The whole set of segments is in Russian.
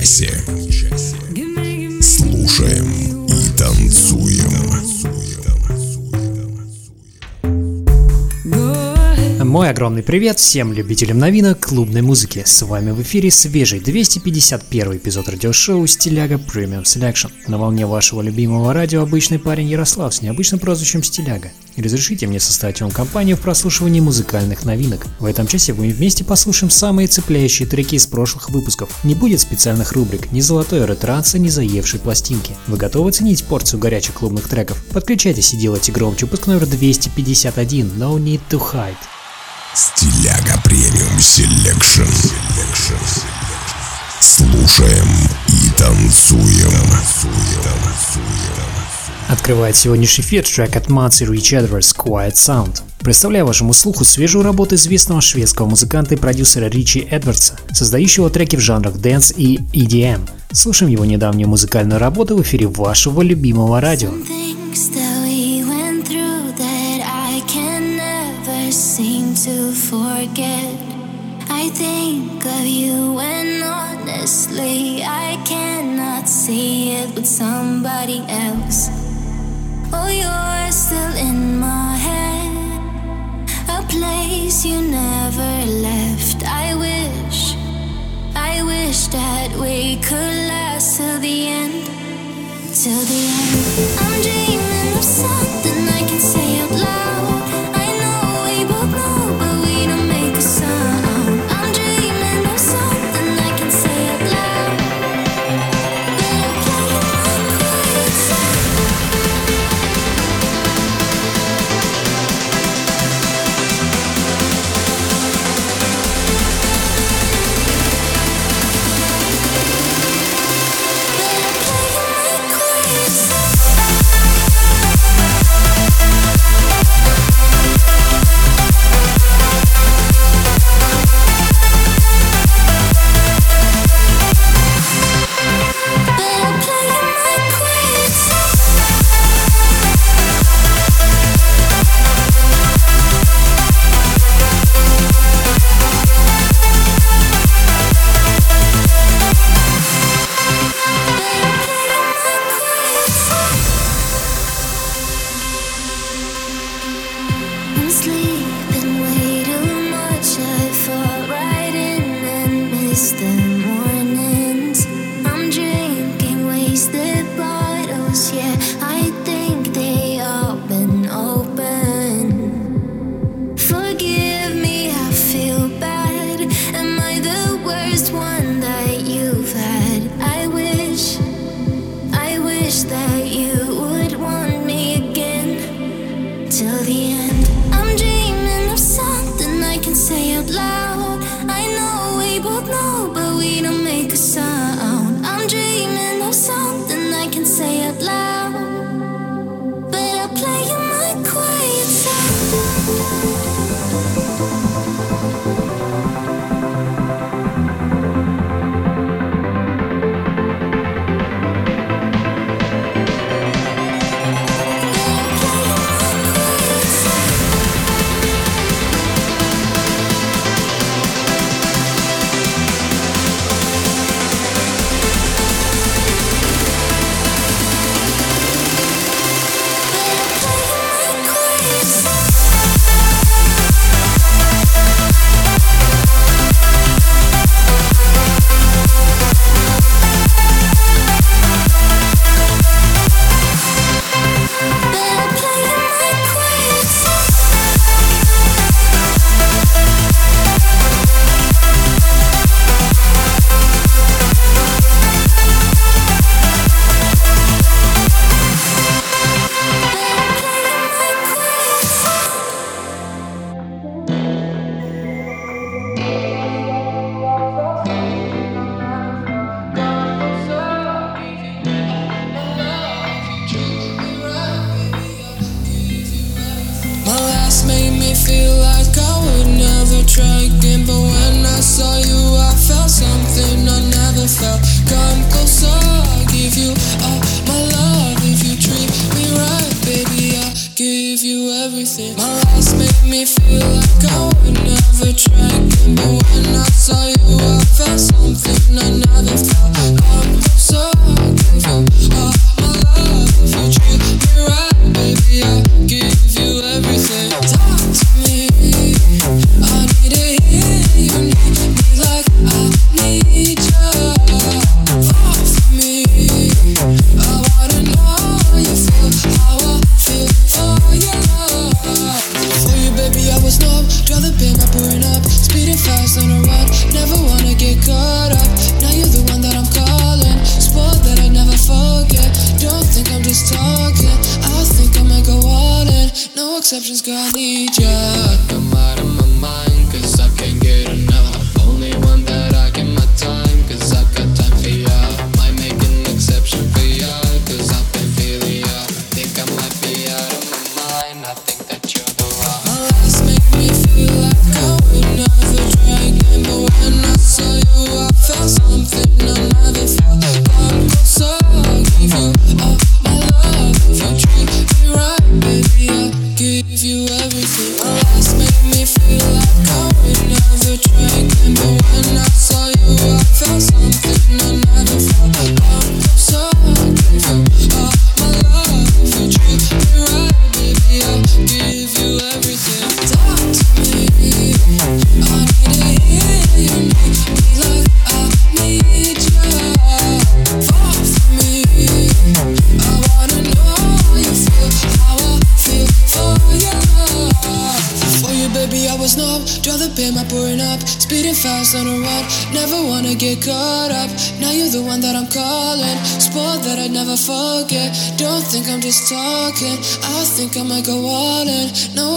Этом часе. Огромный привет всем любителям новинок клубной музыки. С вами в эфире свежий 251 эпизод радиошоу Стиляга Premium Selection. На волне вашего любимого радио обычный парень Ярослав с необычным прозвищем Стиляга. Разрешите мне составить вам компанию в прослушивании музыкальных новинок. В этом часе мы вместе послушаем самые цепляющие треки из прошлых выпусков. Не будет специальных рубрик, ни золотой ретранса, ни заевшей пластинки. Вы готовы ценить порцию горячих клубных треков? Подключайтесь и делайте громче выпуск номер 251 No Need to Hide. Стиляга Premium Selection. Слушаем и танцуем. Открывает сегодняшний эфир трек от Mats и Rich Edwards Quiet Sound. Представляю вашему слуху свежую работу известного шведского музыканта и продюсера Ричи Эдвардса, создающего треки в жанрах dance и EDM. Слушаем его недавнюю музыкальную работу в эфире вашего любимого радио. things to forget. I think of you and honestly I cannot see it with somebody else. Oh, you're still in my head, a place you never left. I wish, I wish that we could last till the end till the end. I'm dreaming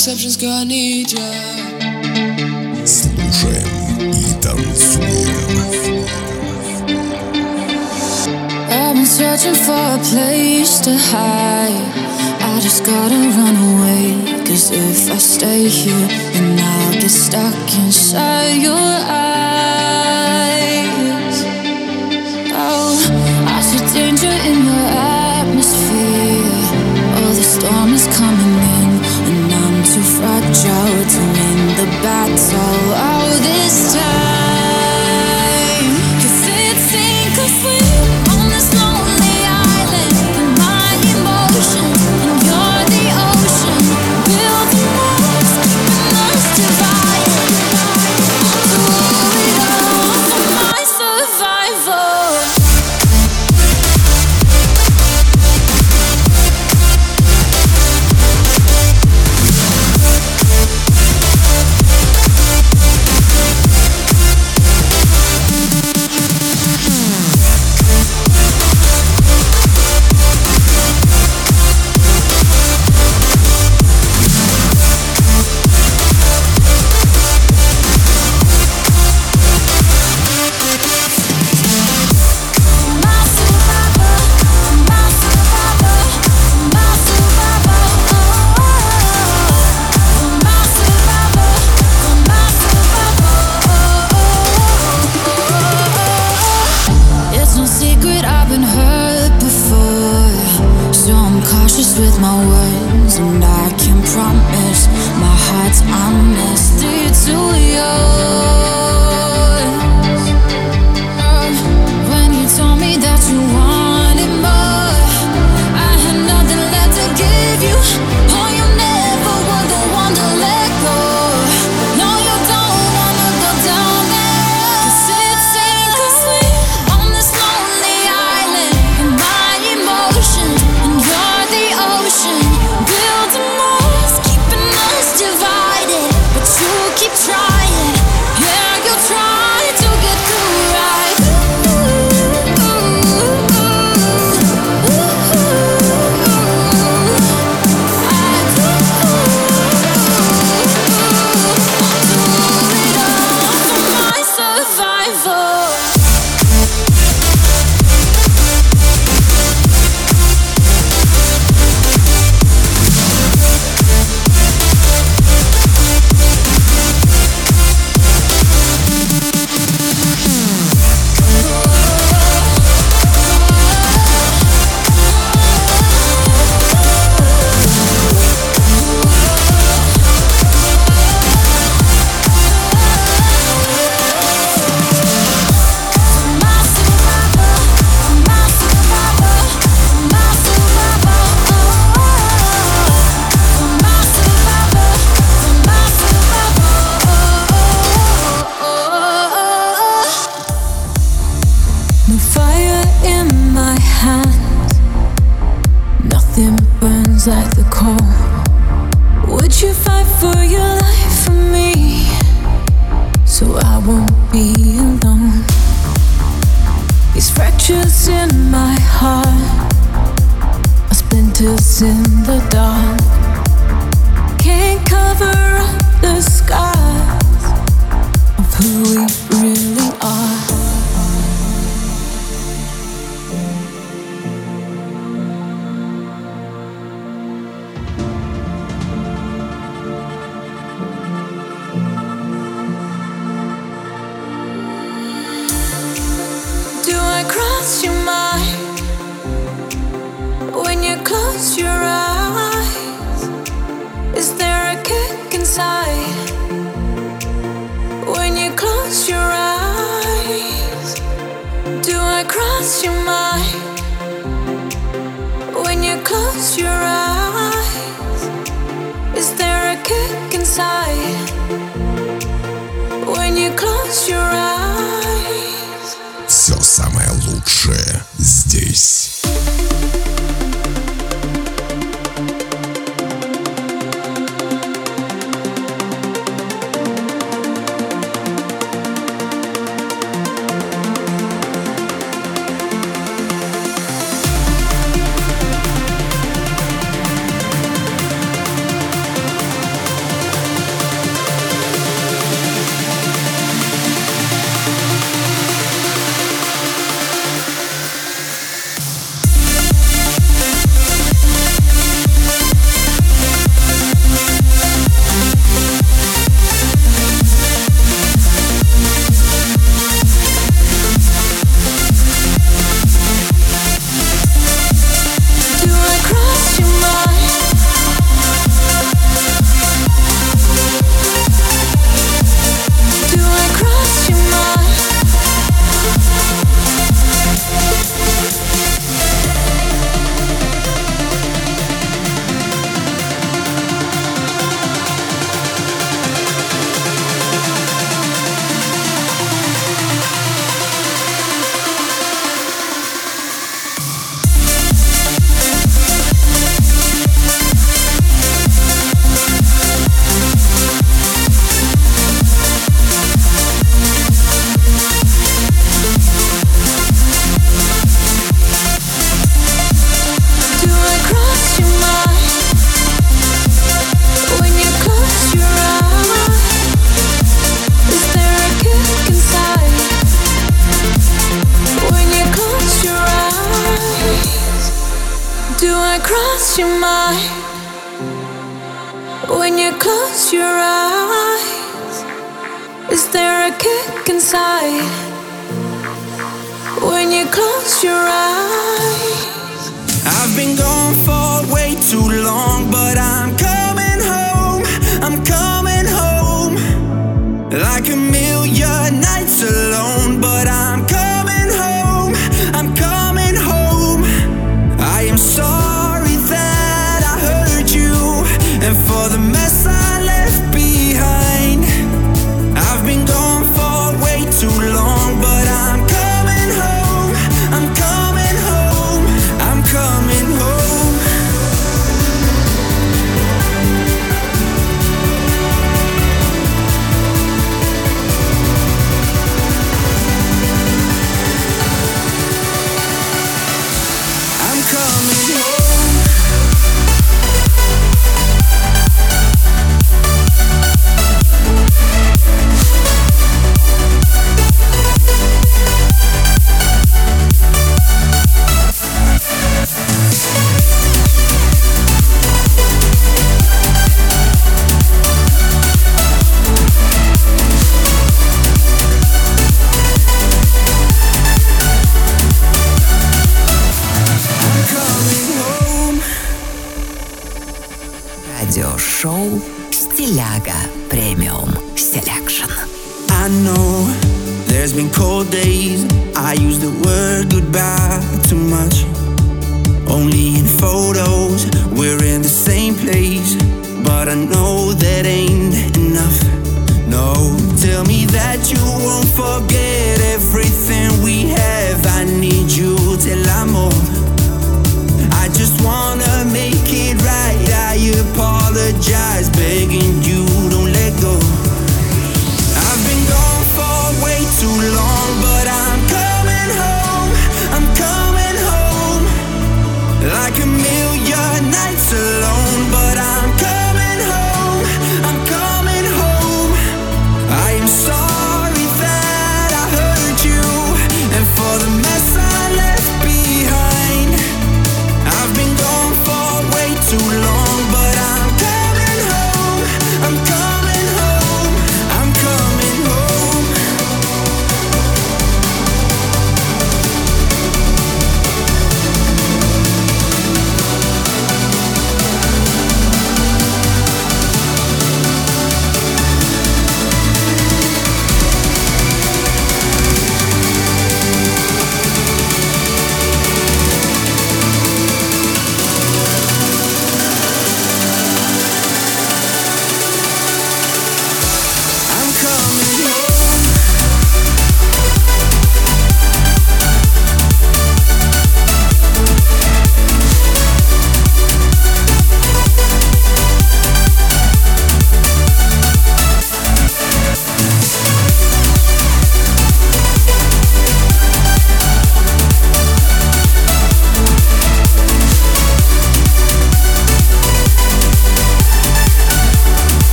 exceptions, girl, I need ya. Слушаем и танцуем. I've been searching for a place to hide. I just gotta run away. Cause if I stay here, then I'll get stuck inside your eyes. Battle all this time. In the dark.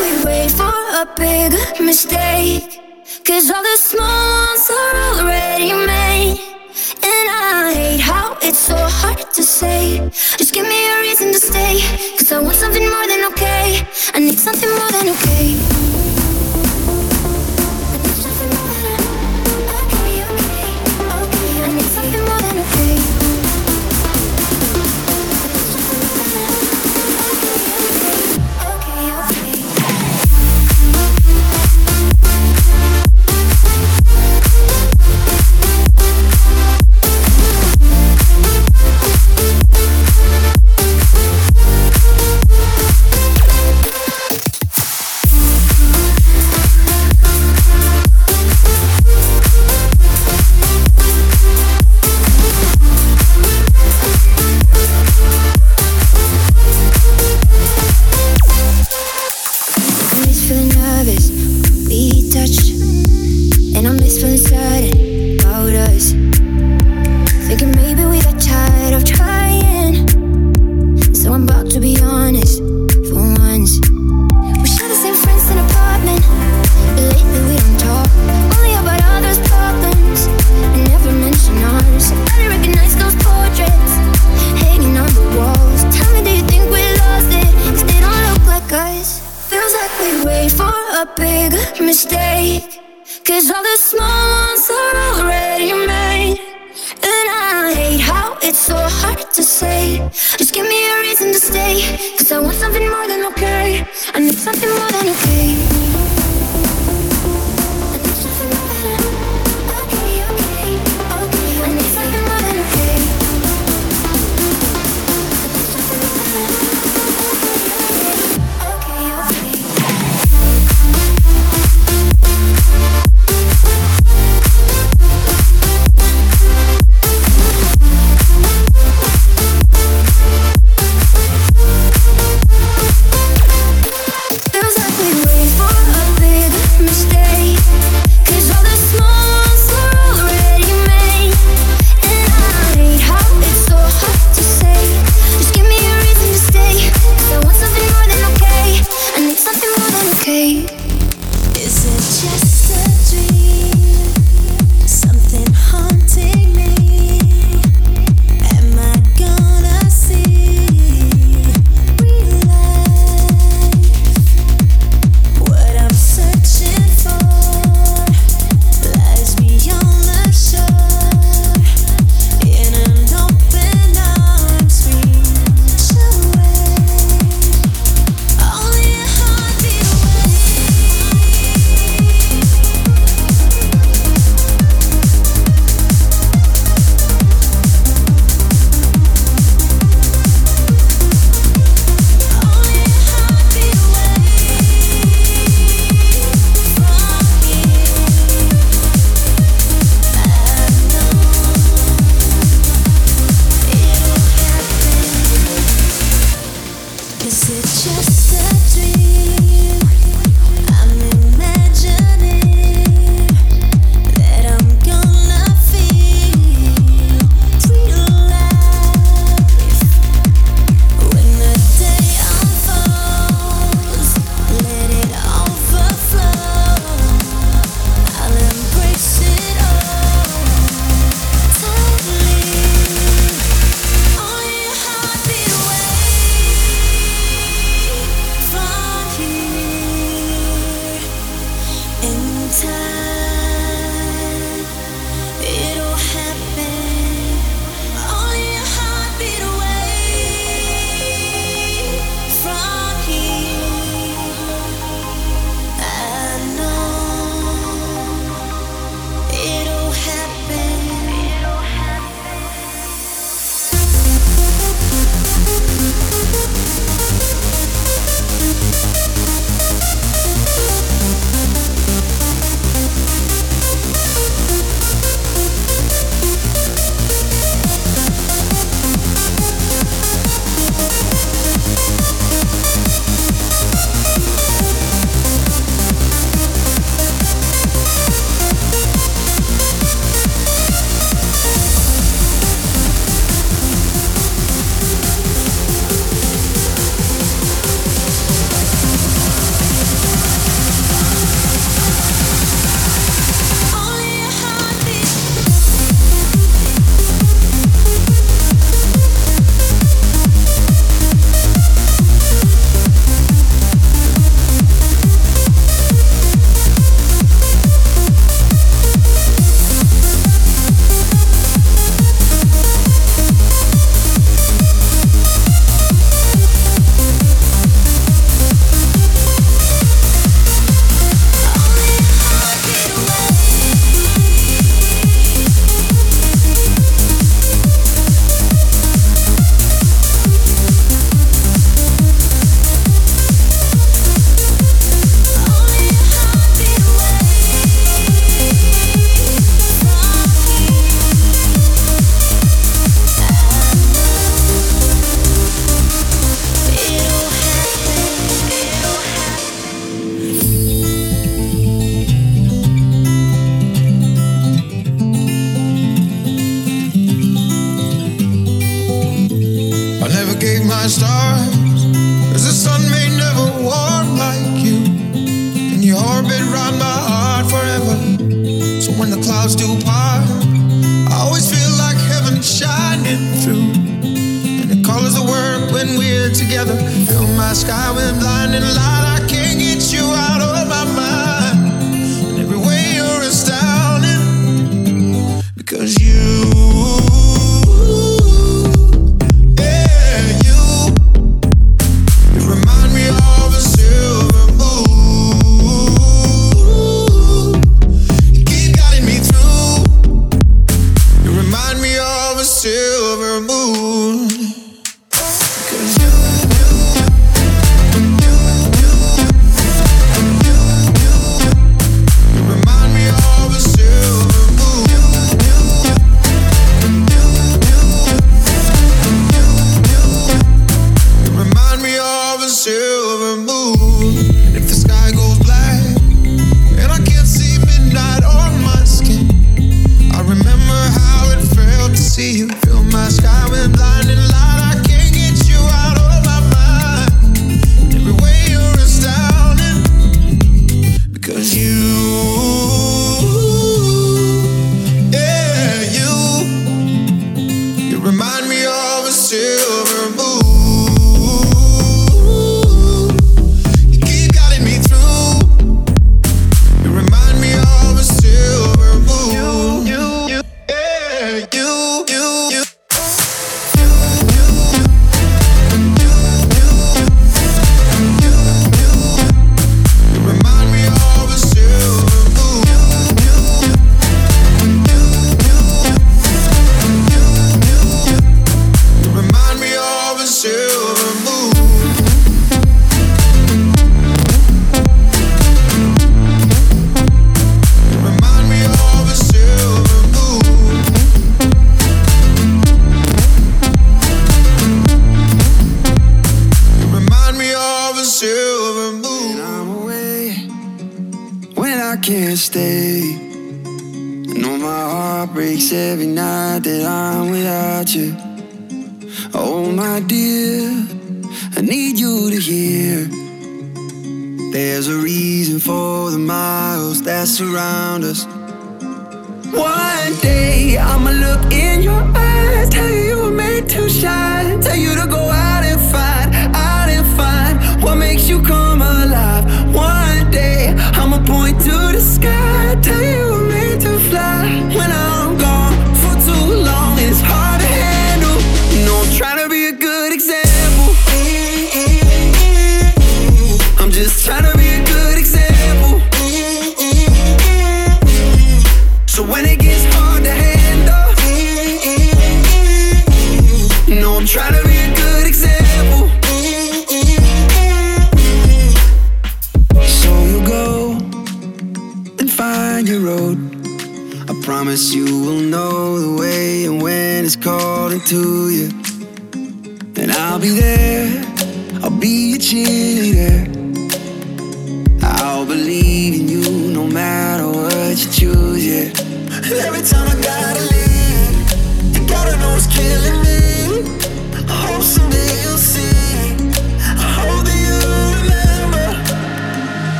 we wait for a big mistake. Cause all the small ones are already made. And I hate how it's so hard to say. Just give me a reason to stay. Cause I want something more than okay. I need something more than okay.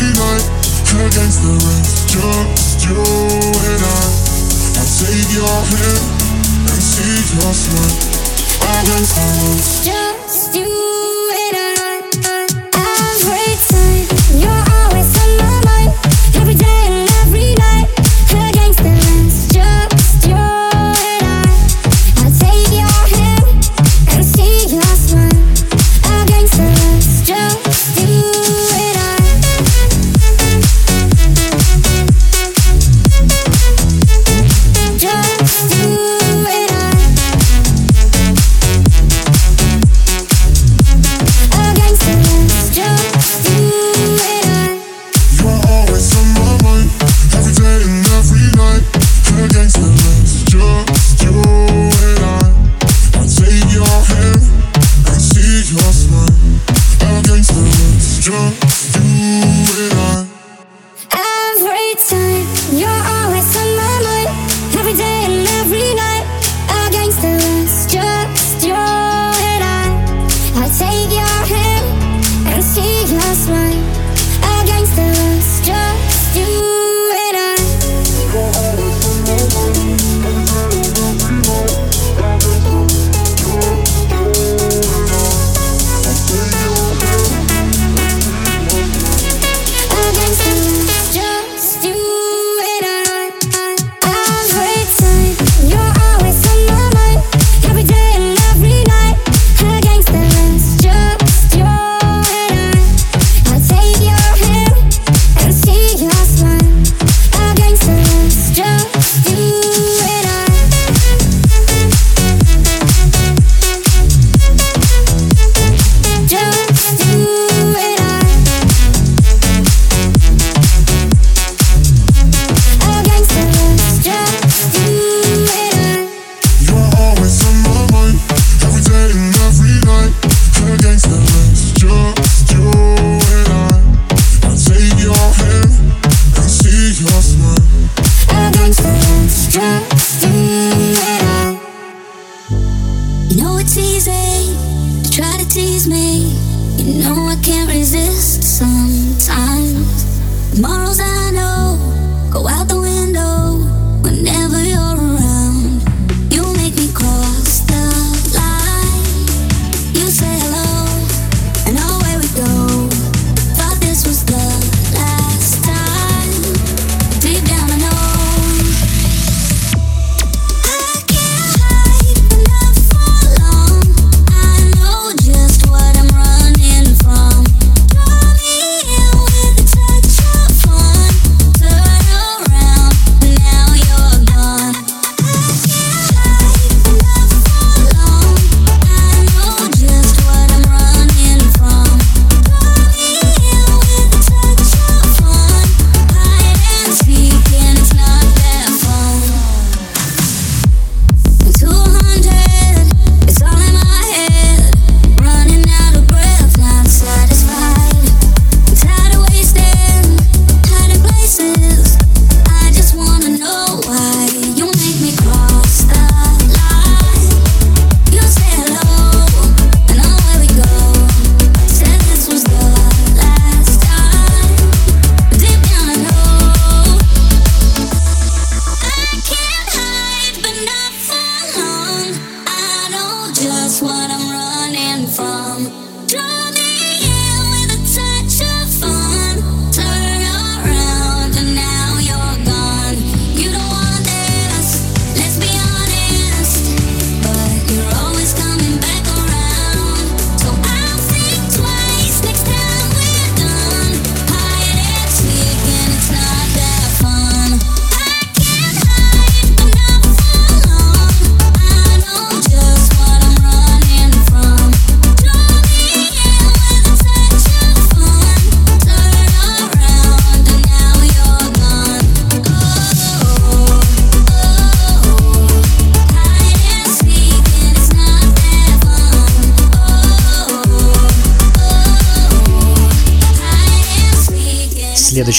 Tonight, night against the rest, Just you and I. I'll take your hand and seek your smile. I will follow. Just you.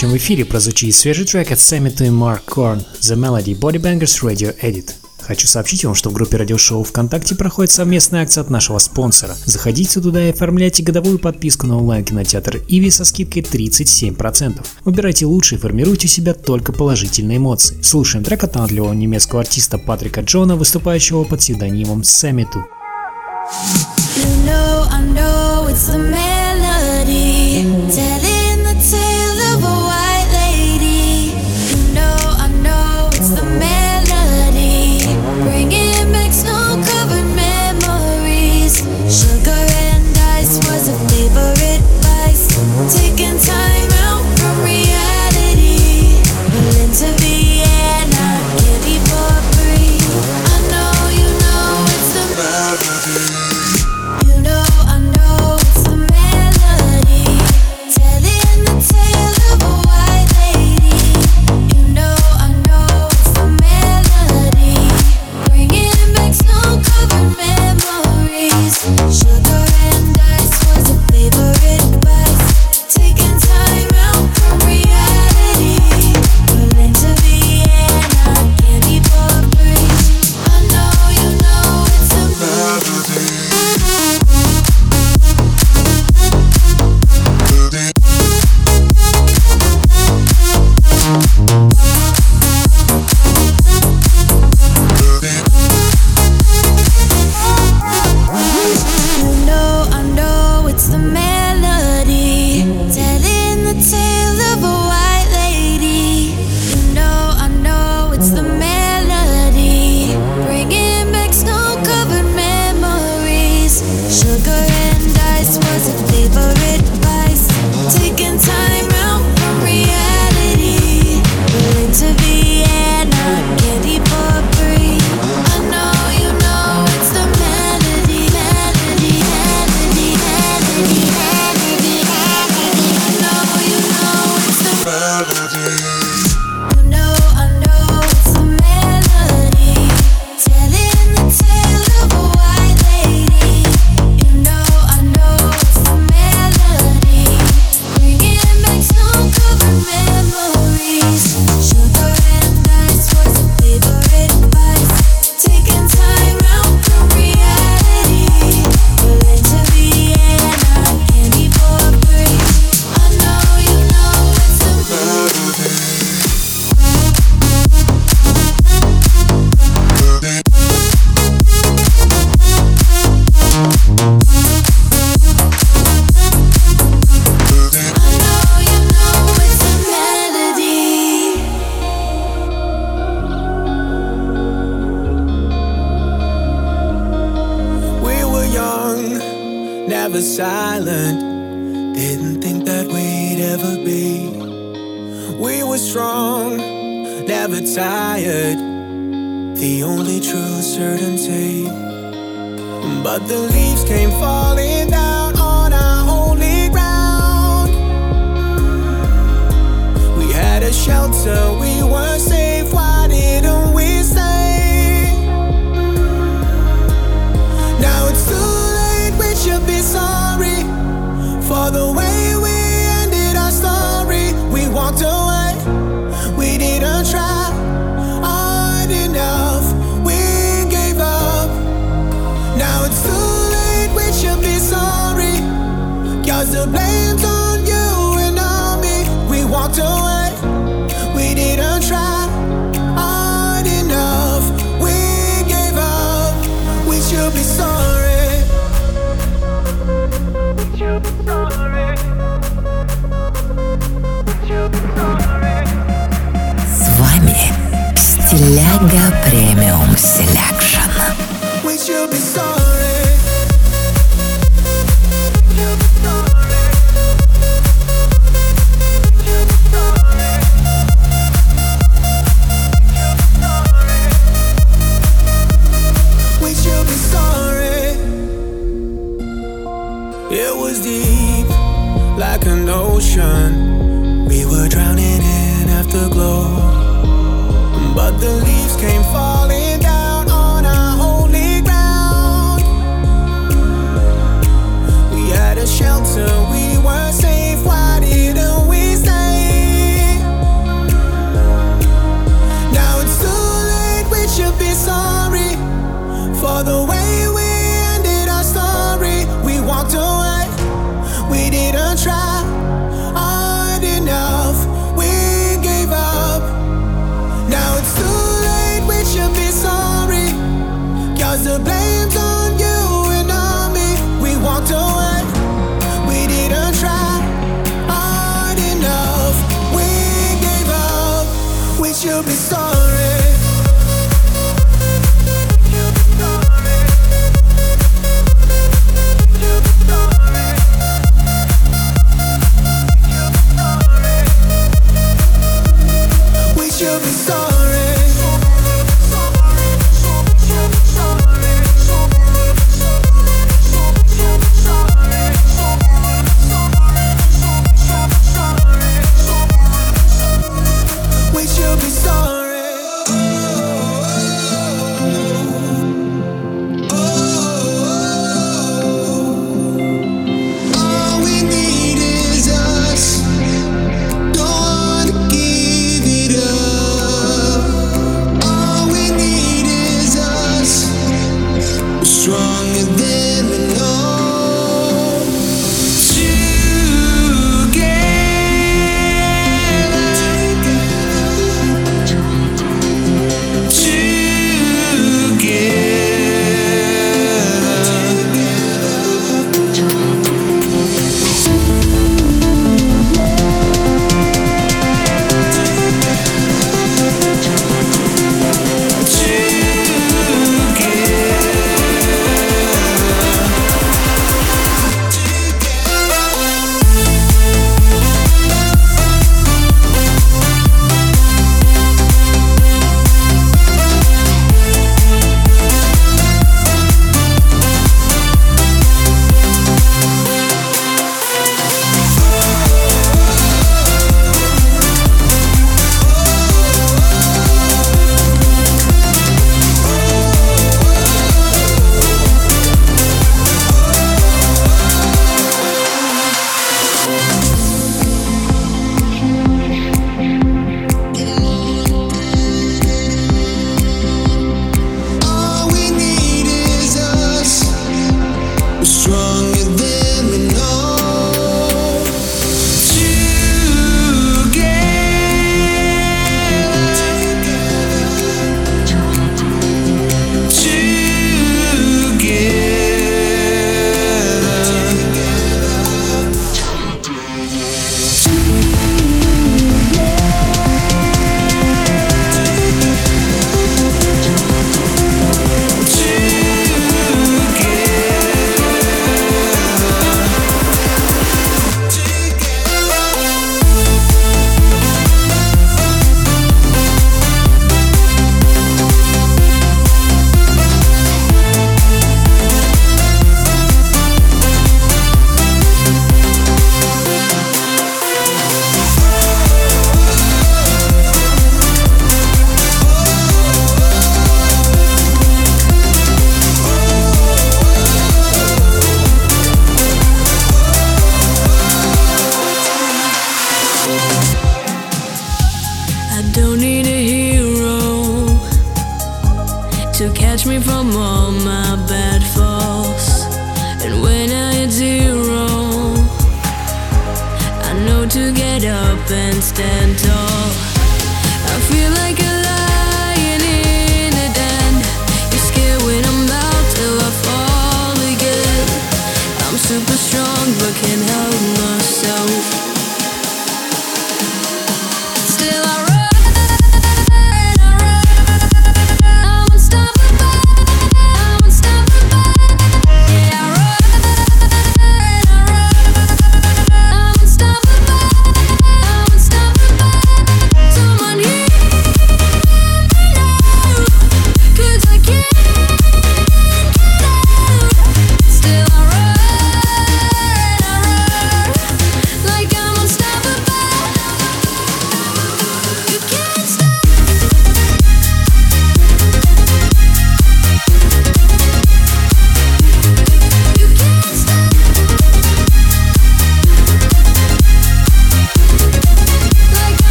следующем эфире прозвучит свежий трек от Summit и Mark Korn The Melody Bodybangers Radio Edit. Хочу сообщить вам, что в группе радиошоу ВКонтакте проходит совместная акция от нашего спонсора. Заходите туда и оформляйте годовую подписку на онлайн-кинотеатр Иви со скидкой 37%. Выбирайте лучше и формируйте у себя только положительные эмоции. Слушаем трек от талантливого немецкого артиста Патрика Джона, выступающего под псевдонимом Сэмиту. You know,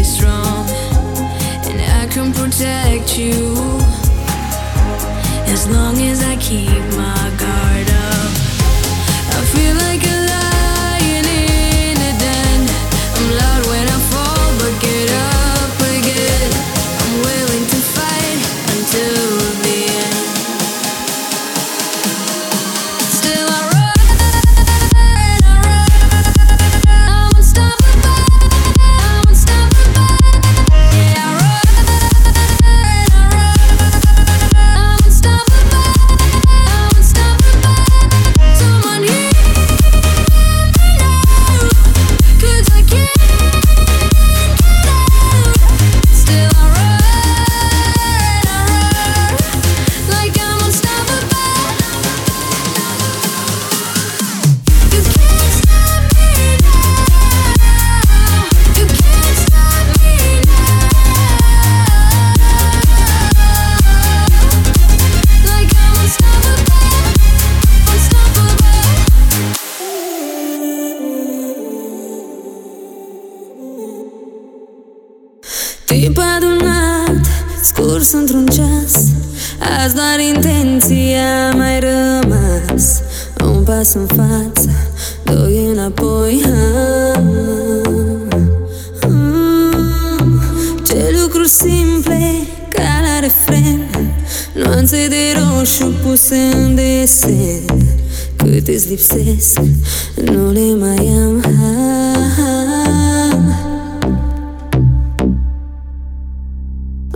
is and I can protect you as long as I keep my.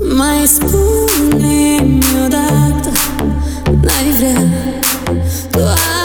Mai spune-mi odată N-ai vrea doar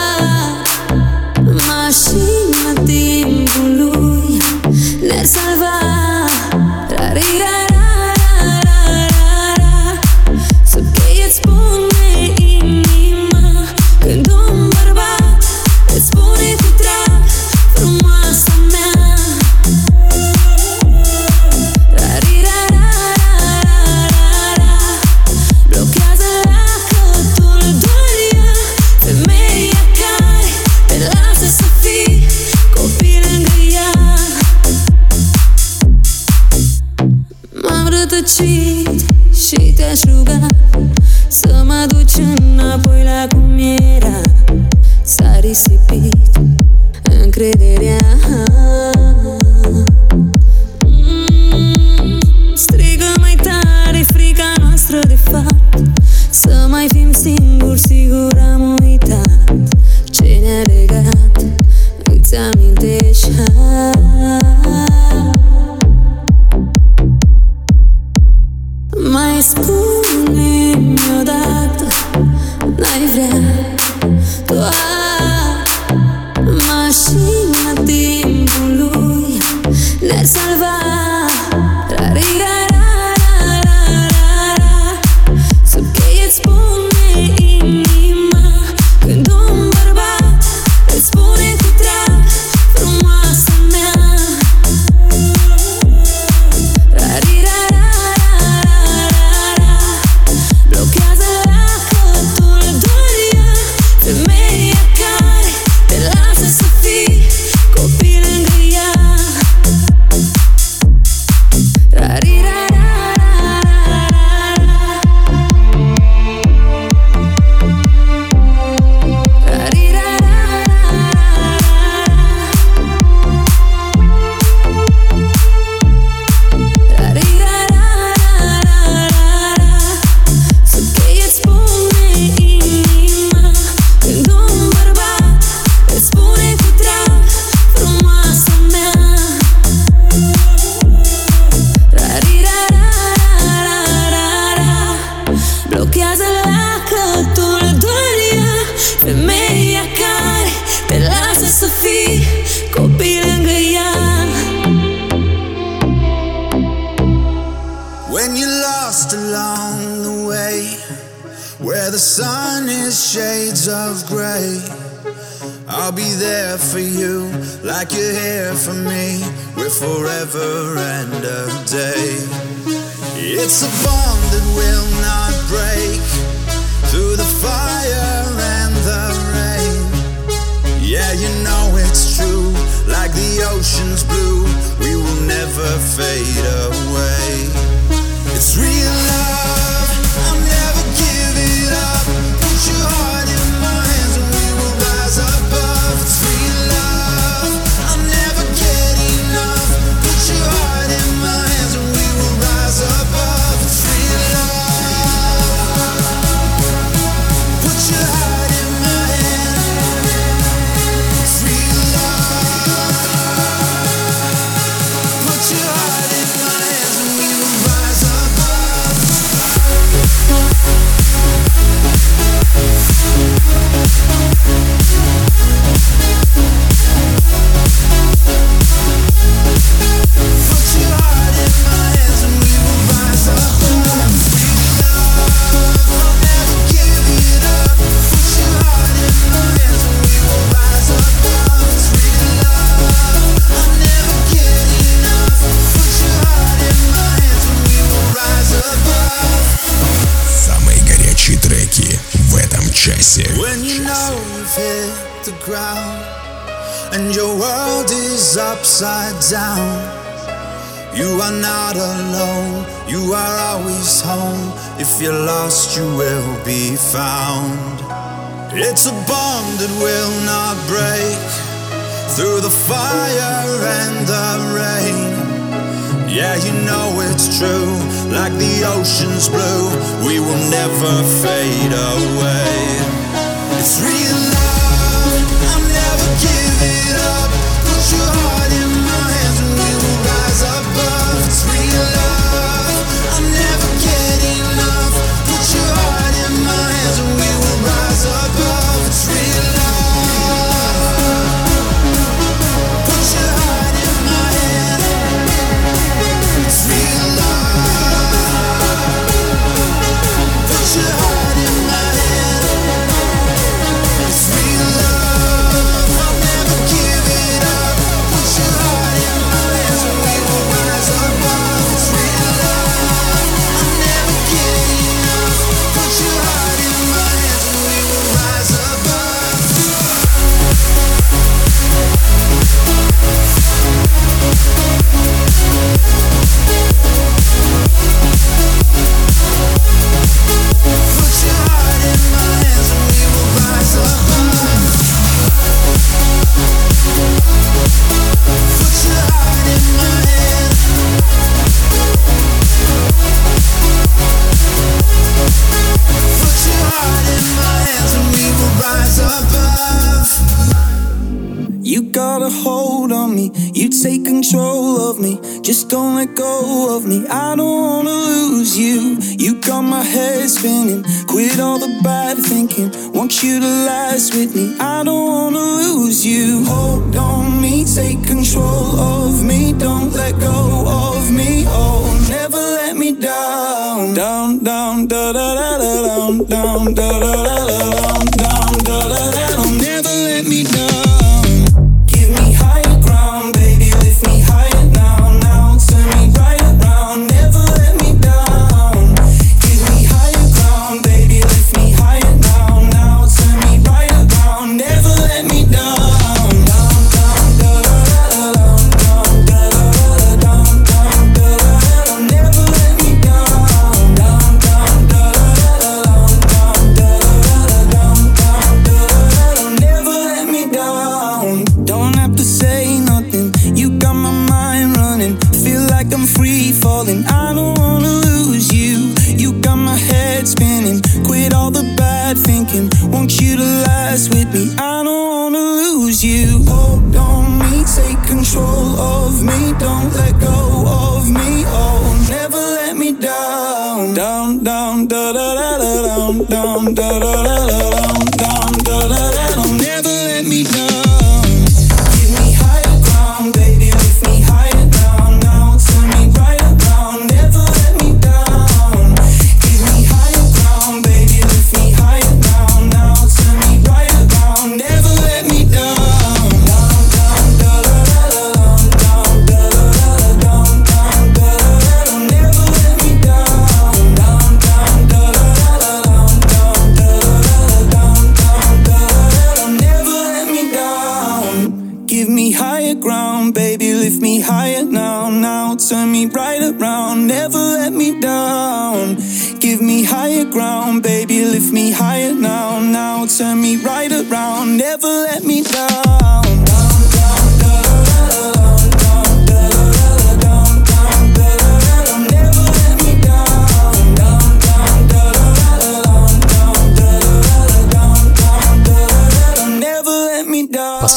oceans blue, we will never fade away. It's real.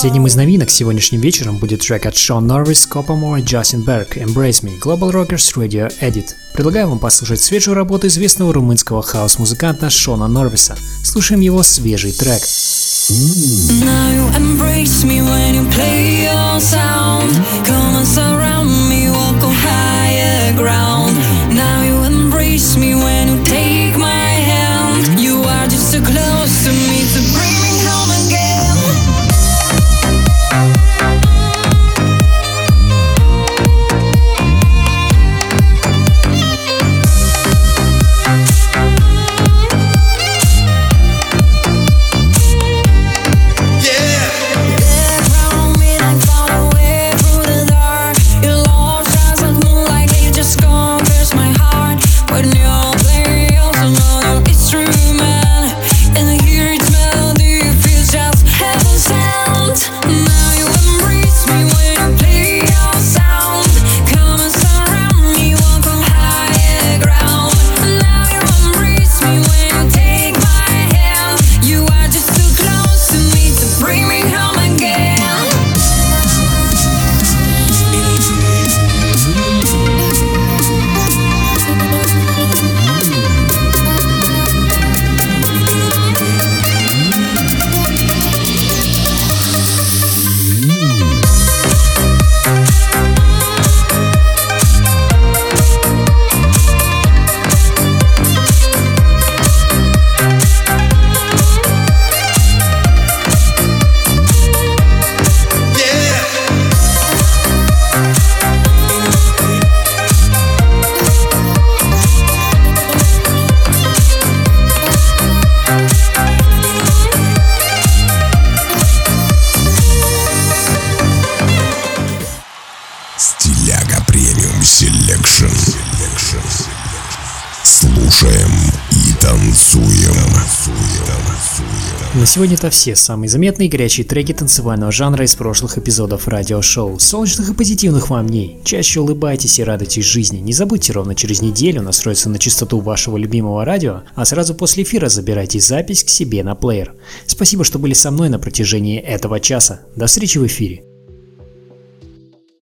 Последним из новинок сегодняшним вечером будет трек от Sean Norvis, Copamore и Justin Berg «Embrace Me» Global Rockers Radio Edit. Предлагаю вам послушать свежую работу известного румынского хаус-музыканта Шона Норвиса. Слушаем его свежий трек. ground сегодня это все самые заметные горячие треки танцевального жанра из прошлых эпизодов радиошоу. Солнечных и позитивных вам дней. Чаще улыбайтесь и радуйтесь жизни. Не забудьте ровно через неделю настроиться на частоту вашего любимого радио, а сразу после эфира забирайте запись к себе на плеер. Спасибо, что были со мной на протяжении этого часа. До встречи в эфире.